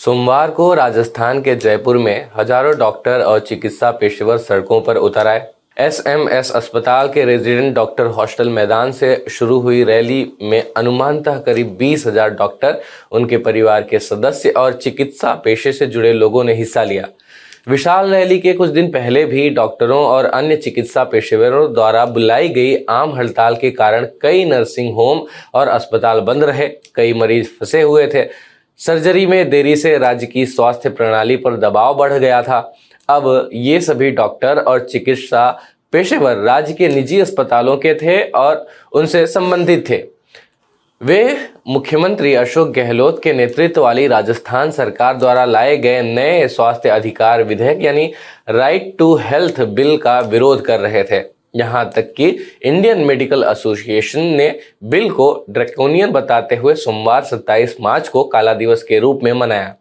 सोमवार को राजस्थान के जयपुर में हज़ारों डॉक्टर और चिकित्सा पेशेवर सड़कों पर उतर आए। एसएमएस अस्पताल के रेजिडेंट डॉक्टर हॉस्टल मैदान से शुरू हुई रैली में अनुमानतः करीब बीस हज़ार डॉक्टर, उनके परिवार के सदस्य और चिकित्सा पेशे से जुड़े लोगों ने हिस्सा लिया। विशाल रैली के कुछ दिन पहले भी डॉक्टरों और अन्य चिकित्सा पेशेवरों द्वारा बुलाई गई आम हड़ताल के कारण कई नर्सिंग होम और अस्पताल बंद रहे। कई मरीज़ फंसे हुए थे। सर्जरी में देरी से राज्य की स्वास्थ्य प्रणाली पर दबाव बढ़ गया था। अब ये सभी डॉक्टर और चिकित्सा पेशेवर राज्य के निजी अस्पतालों के थे और उनसे संबंधित थे। वे मुख्यमंत्री अशोक गहलोत के नेतृत्व वाली राजस्थान सरकार द्वारा लाए गए नए स्वास्थ्य अधिकार विधेयक यानी राइट टू हेल्थ बिल का विरोध कर रहे थे। यहाँ तक कि इंडियन मेडिकल एसोसिएशन ने बिल को ड्रैकोनियन बताते हुए सोमवार 27 मार्च को काला दिवस के रूप में मनाया।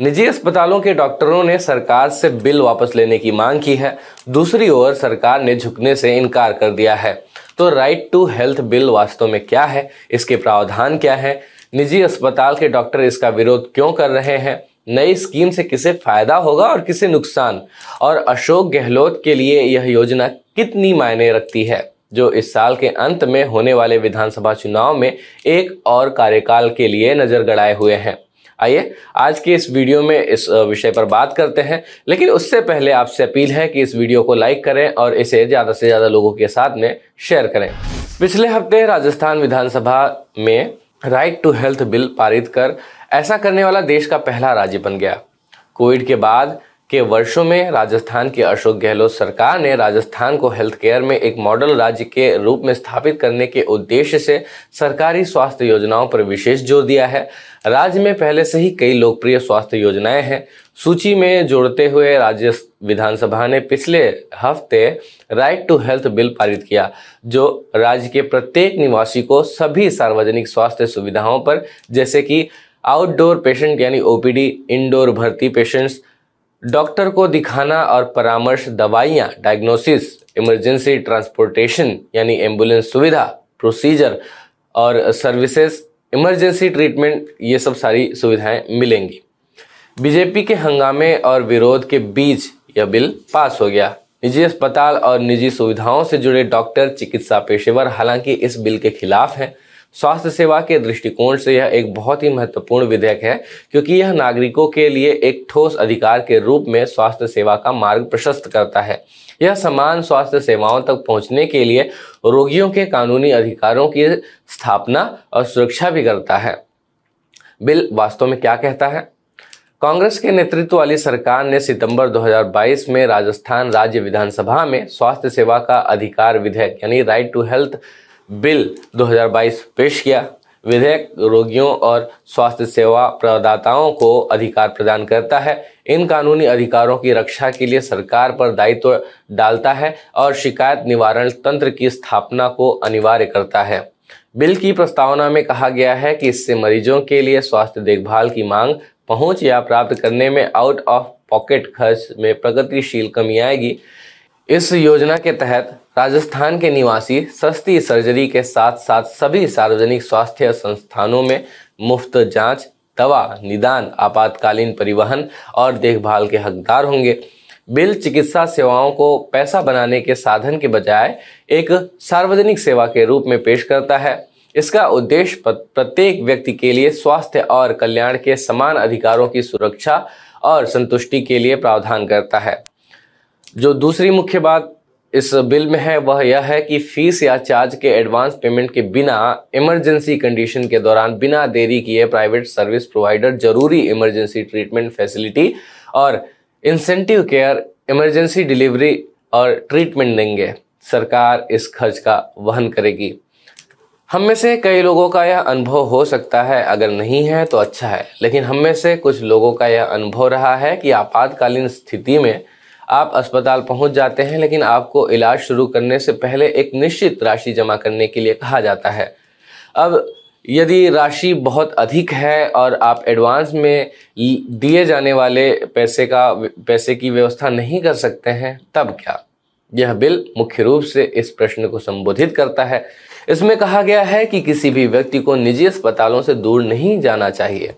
निजी अस्पतालों के डॉक्टरों ने सरकार से बिल वापस लेने की मांग की है। दूसरी ओर सरकार ने झुकने से इनकार कर दिया है। तो राइट टू हेल्थ बिल वास्तव में क्या है? इसके प्रावधान क्या है? निजी अस्पताल के डॉक्टर इसका विरोध क्यों कर रहे हैं? नई स्कीम से किसे फ़ायदा होगा और किसे नुकसान? और अशोक गहलोत के लिए यह योजना कितनी मायने रखती है, जो इस साल के अंत में होने वाले विधानसभा चुनाव में एक और कार्यकाल के लिए नज़र गड़ाए हुए हैं। आइए, आज के इस वीडियो में इस विषय पर बात करते हैं, लेकिन उससे पहले आपसे अपील है कि इस वीडियो को लाइक करें और इसे ज़्यादा से ज़्यादा लोगों के साथ में शेयर करें। पिछले हफ़्ते राजस्थान विधानसभा में राइट टू हेल्थ बिल पारित कर ऐसा करने वाला देश का पहला राज्य बन गया। कोविड के बाद के वर्षों में राजस्थान की अशोक गहलोत सरकार ने राजस्थान को हेल्थ केयर में एक मॉडल राज्य के रूप में स्थापित करने के उद्देश्य से सरकारी स्वास्थ्य योजनाओं पर विशेष ज़ोर दिया है। राज्य में पहले से ही कई लोकप्रिय स्वास्थ्य योजनाएँ हैं। सूची में जोड़ते हुए राज्य विधानसभा ने पिछले हफ़्ते राइट टू हेल्थ बिल पारित किया, जो राज्य के प्रत्येक निवासी को सभी सार्वजनिक स्वास्थ्य सुविधाओं पर, जैसे कि आउटडोर पेशेंट यानी ओपीडी इंडोर भर्ती पेशेंट्स डॉक्टर को दिखाना और परामर्श दवाइयाँ डायग्नोसिस इमरजेंसी ट्रांसपोर्टेशन यानी एंबुलेंस सुविधा प्रोसीजर और सर्विसेज़ इमरजेंसी ट्रीटमेंट ये सब सारी सुविधाएँ मिलेंगी। बीजेपी के हंगामे और विरोध के बीच यह बिल पास हो गया। निजी अस्पताल और निजी सुविधाओं से जुड़े डॉक्टर, चिकित्सा पेशेवर हालाँकि इस बिल के खिलाफ हैं। स्वास्थ्य सेवा के दृष्टिकोण से यह एक बहुत ही महत्वपूर्ण विधेयक है, क्योंकि यह नागरिकों के लिए एक ठोस अधिकार के रूप में स्वास्थ्य सेवा का मार्ग प्रशस्त करता है। यह समान स्वास्थ्य सेवाओं तक पहुँचने के लिए रोगियों के कानूनी अधिकारों की स्थापना और सुरक्षा भी करता है। बिल वास्तव में क्या कहता है? कांग्रेस के नेतृत्व वाली सरकार ने सितंबर 2022 में राजस्थान राज्य विधानसभा में स्वास्थ्य सेवा का अधिकार विधेयक, यानी राइट टू हेल्थ बिल 2022 पेश किया। विधेयक रोगियों और स्वास्थ्य सेवा प्रदाताओं को अधिकार प्रदान करता है। इन कानूनी अधिकारों की रक्षा के लिए सरकार पर दायित्व डालता है और शिकायत निवारण तंत्र की स्थापना को अनिवार्य करता है। बिल की प्रस्तावना में कहा गया है कि इससे मरीजों के लिए स्वास्थ्य देखभाल की मांग, पहुँच या प्राप्त करने में आउट ऑफ़ पॉकेट खर्च में प्रगतिशील कमी आएगी। इस योजना के तहत राजस्थान के निवासी सस्ती सर्जरी के साथ साथ सभी सार्वजनिक स्वास्थ्य संस्थानों में मुफ़्त जाँच, दवा निदान आपातकालीन परिवहन और देखभाल के हकदार होंगे। बिल चिकित्सा सेवाओं को पैसा बनाने के साधन के बजाय एक सार्वजनिक सेवा के रूप में पेश करता है। इसका उद्देश्य प्रत्येक व्यक्ति के लिए स्वास्थ्य और कल्याण के समान अधिकारों की सुरक्षा और संतुष्टि के लिए प्रावधान करता है। जो दूसरी मुख्य बात इस बिल में है, वह यह है कि फ़ीस या चार्ज के एडवांस पेमेंट के बिना इमरजेंसी कंडीशन के दौरान बिना देरी किए प्राइवेट सर्विस प्रोवाइडर ज़रूरी इमरजेंसी ट्रीटमेंट फैसिलिटी और इंसेंटिव केयर, इमरजेंसी डिलीवरी और ट्रीटमेंट देंगे। सरकार इस खर्च का वहन करेगी। हम में से कई लोगों का यह अनुभव हो सकता है, अगर नहीं है तो अच्छा है। लेकिन हम में से कुछ लोगों का यह अनुभव रहा है कि आपातकालीन स्थिति में आप अस्पताल पहुँच जाते हैं, लेकिन आपको इलाज शुरू करने से पहले एक निश्चित राशि जमा करने के लिए कहा जाता है। अब यदि राशि बहुत अधिक है और आप एडवांस में दिए जाने वाले पैसे का, पैसे की व्यवस्था नहीं कर सकते हैं, तब क्या? यह बिल मुख्य रूप से इस प्रश्न को संबोधित करता है। इसमें कहा गया है कि किसी भी व्यक्ति को निजी अस्पतालों से दूर नहीं जाना चाहिए।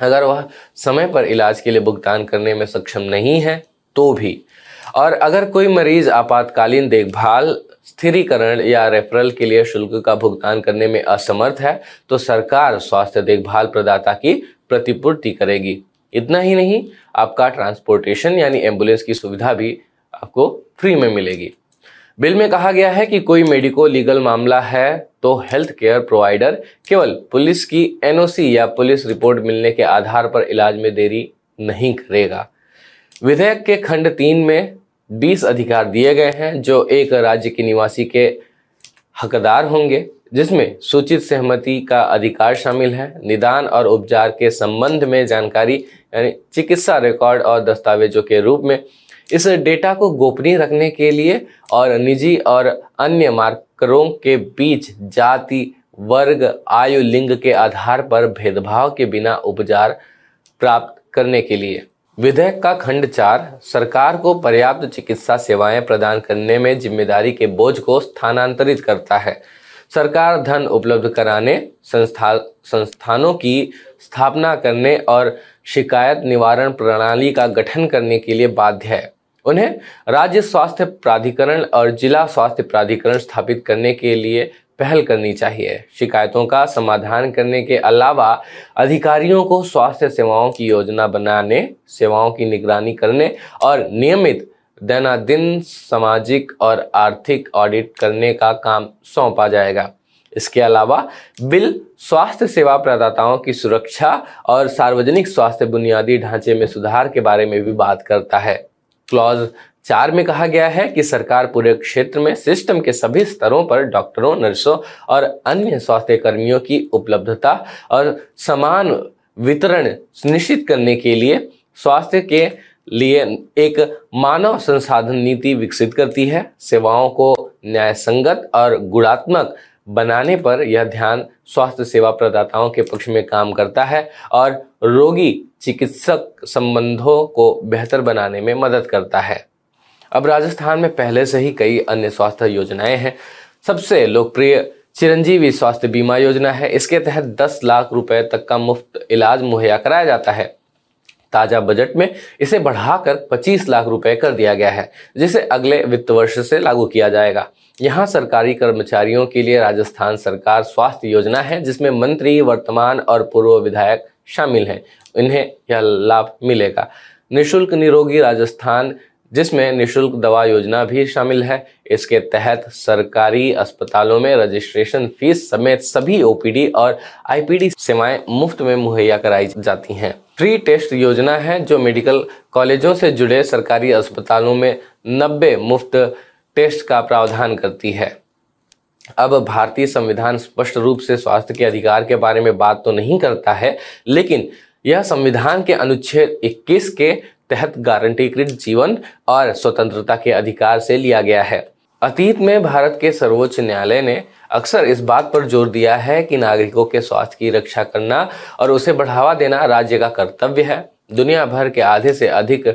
अगर वह समय पर इलाज के लिए भुगतान करने में सक्षम नहीं है तो भी। और अगर कोई मरीज़ आपातकालीन देखभाल, स्थिरीकरण या रेफरल के लिए शुल्क का भुगतान करने में असमर्थ है तो सरकार स्वास्थ्य देखभाल प्रदाता की प्रतिपूर्ति करेगी। इतना ही नहीं, आपका ट्रांसपोर्टेशन यानी एंबुलेंस की सुविधा भी आपको फ्री में मिलेगी। बिल में कहा गया है कि कोई मेडिको लीगल मामला है तो हेल्थ केयर प्रोवाइडर केवल पुलिस की एनओसी या पुलिस रिपोर्ट मिलने के आधार पर इलाज में देरी नहीं करेगा। विधेयक के खंड तीन में 20 अधिकार दिए गए हैं, जो एक राज्य के निवासी के हकदार होंगे, जिसमें सूचित सहमति का अधिकार शामिल है। निदान और उपचार के संबंध में जानकारी, यानी चिकित्सा रिकॉर्ड और दस्तावेजों के रूप में, इस डेटा को गोपनीय रखने के लिए और निजी और अन्य मार्करों के बीच जाति, वर्ग, आयु, लिंग के आधार पर भेदभाव के बिना उपचार प्राप्त करने के लिए। विधेयक का खंड चार सरकार को पर्याप्त चिकित्सा सेवाएँ प्रदान करने में ज़िम्मेदारी के बोझ को स्थानांतरित करता है। सरकार धन उपलब्ध कराने, संस्था, संस्थानों की स्थापना करने और शिकायत निवारण प्रणाली का गठन करने के लिए बाध्य है। उन्हें राज्य स्वास्थ्य प्राधिकरण और जिला स्वास्थ्य प्राधिकरण स्थापित करने के लिए पहल करनी चाहिए। शिकायतों का समाधान करने के अलावा अधिकारियों को स्वास्थ्य सेवाओं की योजना बनाने, सेवाओं की निगरानी करने और नियमित दैनादिन सामाजिक और आर्थिक ऑडिट करने का काम सौंपा जाएगा। इसके अलावा बिल स्वास्थ्य सेवा प्रदाताओं की सुरक्षा और सार्वजनिक स्वास्थ्य बुनियादी ढांचे में सुधार के बारे में भी बात करता है। क्लॉज चार में कहा गया है कि सरकार पूरे क्षेत्र में सिस्टम के सभी स्तरों पर डॉक्टरों नर्सों और अन्य स्वास्थ्य कर्मियों की उपलब्धता और समान वितरण सुनिश्चित करने के लिए स्वास्थ्य के लिए एक मानव संसाधन नीति विकसित करती है। सेवाओं को न्यायसंगत और गुणात्मक बनाने पर यह ध्यान स्वास्थ्य सेवा प्रदाताओं के पक्ष में काम करता है और रोगी चिकित्सक संबंधों को बेहतर बनाने में मदद करता है। अब राजस्थान में पहले से ही कई अन्य स्वास्थ्य योजनाएँ हैं। सबसे लोकप्रिय चिरंजीवी स्वास्थ्य बीमा योजना है। इसके तहत 10 लाख रुपए तक का मुफ़्त इलाज मुहैया कराया जाता है। ताज़ा बजट में इसे बढ़ाकर 25 लाख रुपए कर दिया गया है, जिसे अगले वित्त वर्ष से लागू किया जाएगा। यहाँ सरकारी कर्मचारियों के लिए राजस्थान सरकार स्वास्थ्य योजना है, जिसमें मंत्री, वर्तमान और पूर्व विधायक शामिल हैं। इन्हें यह लाभ मिलेगा। निशुल्क निरोगी राजस्थान जिसमें निशुल्क दवा योजना भी शामिल है। इसके तहत सरकारी अस्पतालों में रजिस्ट्रेशन फ़ीस समेत सभी ओपीडी और आईपीडी सेवाएँ मुफ़्त में मुहैया कराई जाती हैं। फ्री टेस्ट योजना है जो मेडिकल कॉलेजों से जुड़े सरकारी अस्पतालों में 90 मुफ़्त टेस्ट का प्रावधान करती है। अब भारतीय संविधान स्पष्ट रूप से स्वास्थ्य के अधिकार के बारे में बात तो नहीं करता है, लेकिन यह संविधान के अनुच्छेद 21 के तहत गारंटीकृत जीवन और स्वतंत्रता के अधिकार से लिया गया है। अतीत में भारत के सर्वोच्च न्यायालय ने अक्सर इस बात पर ज़ोर दिया है कि नागरिकों के स्वास्थ्य की रक्षा करना और उसे बढ़ावा देना राज्य का कर्तव्य है। दुनिया भर के आधे से अधिक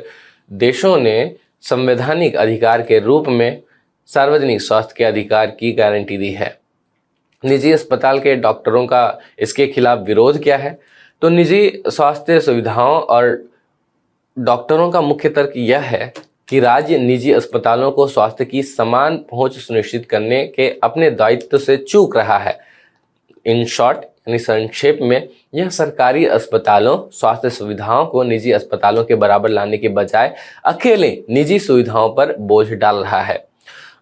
देशों ने संवैधानिक अधिकार के रूप में सार्वजनिक स्वास्थ्य के अधिकार की गारंटी दी है। निजी अस्पताल के डॉक्टरों का इसके खिलाफ विरोध क्या है। तो निजी स्वास्थ्य सुविधाओं और डॉक्टरों का मुख्य तर्क यह है कि राज्य निजी अस्पतालों को स्वास्थ्य की समान पहुँच सुनिश्चित करने के अपने दायित्व से चूक रहा है। इन शॉर्ट यानी संक्षेप में, यह सरकारी अस्पतालों, स्वास्थ्य सुविधाओं को निजी अस्पतालों के बराबर लाने के बजाय अकेले निजी सुविधाओं पर बोझ डाल रहा है।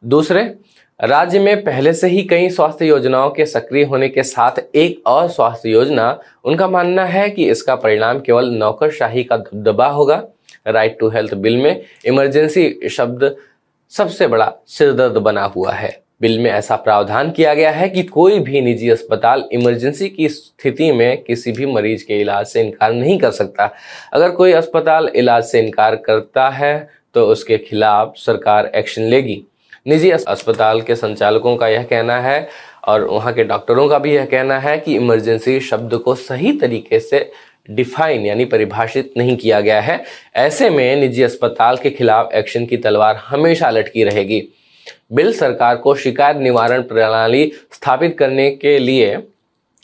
दूसरे राज्य में पहले से ही कई स्वास्थ्य योजनाओं के सक्रिय होने के साथ एक और स्वास्थ्य योजना, उनका मानना है कि इसका परिणाम केवल नौकरशाही का दबदबा होगा। राइट टू हेल्थ बिल में इमरजेंसी शब्द सबसे बड़ा सिरदर्द बना हुआ है। बिल में ऐसा प्रावधान किया गया है कि कोई भी निजी अस्पताल इमरजेंसी की स्थिति में किसी भी मरीज़ के इलाज से इनकार नहीं कर सकता। अगर कोई अस्पताल इलाज से इनकार करता है तो उसके खिलाफ सरकार एक्शन लेगी। निजी अस्पताल के संचालकों का यह कहना है और वहाँ के डॉक्टरों का भी यह कहना है कि इमरजेंसी शब्द को सही तरीके से डिफाइन यानी परिभाषित नहीं किया गया है। ऐसे में निजी अस्पताल के खिलाफ एक्शन की तलवार हमेशा लटकी रहेगी। बिल सरकार को शिकायत निवारण प्रणाली स्थापित करने के लिए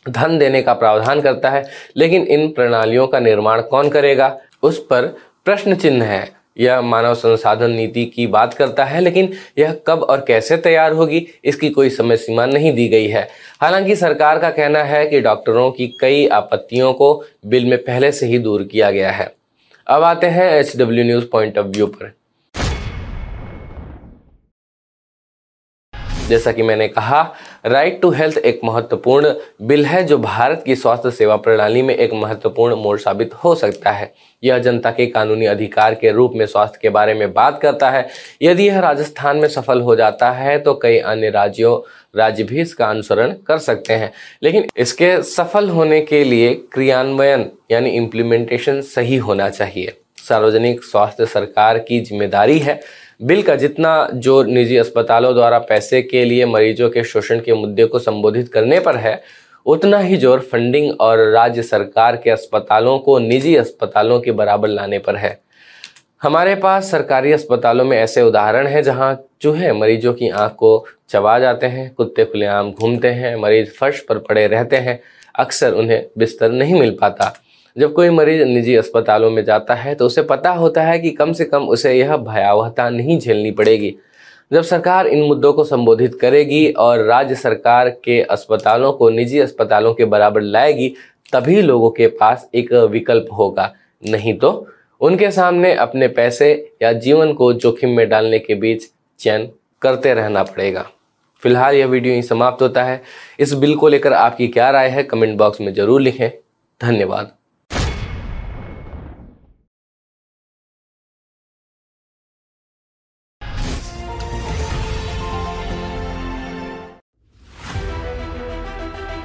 धन देने का प्रावधान करता है, लेकिन इन प्रणालियों का निर्माण कौन करेगा? उस पर प्रश्न चिन्ह है। यह मानव संसाधन नीति की बात करता है, लेकिन यह कब और कैसे तैयार होगी, इसकी कोई समय सीमा नहीं दी गई है। हालाँकि सरकार का कहना है कि डॉक्टरों की कई आपत्तियों को बिल में पहले से ही दूर किया गया है। अब आते हैं H W News point of view पर। जैसा कि मैंने कहा राइट टू हेल्थ एक महत्वपूर्ण बिल है जो भारत की स्वास्थ्य सेवा प्रणाली में एक महत्वपूर्ण मोड़ साबित हो सकता है। यह जनता के कानूनी अधिकार के रूप में स्वास्थ्य के बारे में बात करता है। यदि यह राजस्थान में सफल हो जाता है तो कई अन्य राज्यों, राज्य भी इसका अनुसरण कर सकते हैं। लेकिन इसके सफल होने के लिए क्रियान्वयन, यानी इम्प्लीमेंटेशन सही होना चाहिए। सार्वजनिक स्वास्थ्य सरकार की ज़िम्मेदारी है। बिल का जितना जो निजी अस्पतालों द्वारा पैसे के लिए मरीजों के शोषण के मुद्दे को संबोधित करने पर है, उतना ही ज़ोर फंडिंग और राज्य सरकार के अस्पतालों को निजी अस्पतालों के बराबर लाने पर है। हमारे पास सरकारी अस्पतालों में ऐसे उदाहरण हैं जहाँ चूहे मरीजों की आँख को चबा जाते हैं, कुत्ते खुलेआम घूमते हैं, मरीज़ फर्श पर पड़े रहते हैं, अक्सर उन्हें बिस्तर नहीं मिल पाता। जब कोई मरीज़ निजी अस्पतालों में जाता है तो उसे पता होता है कि कम से कम उसे यह भयावहता नहीं झेलनी पड़ेगी। जब सरकार इन मुद्दों को संबोधित करेगी और राज्य सरकार के अस्पतालों को निजी अस्पतालों के बराबर लाएगी, तभी लोगों के पास एक विकल्प होगा। नहीं तो उनके सामने अपने पैसे या जीवन को जोखिम में डालने के बीच चयन करते रहना पड़ेगा। फ़िलहाल यह वीडियो ही समाप्त होता है। इस बिल को लेकर आपकी क्या राय है, कमेंट बॉक्स में ज़रूर लिखें। धन्यवाद।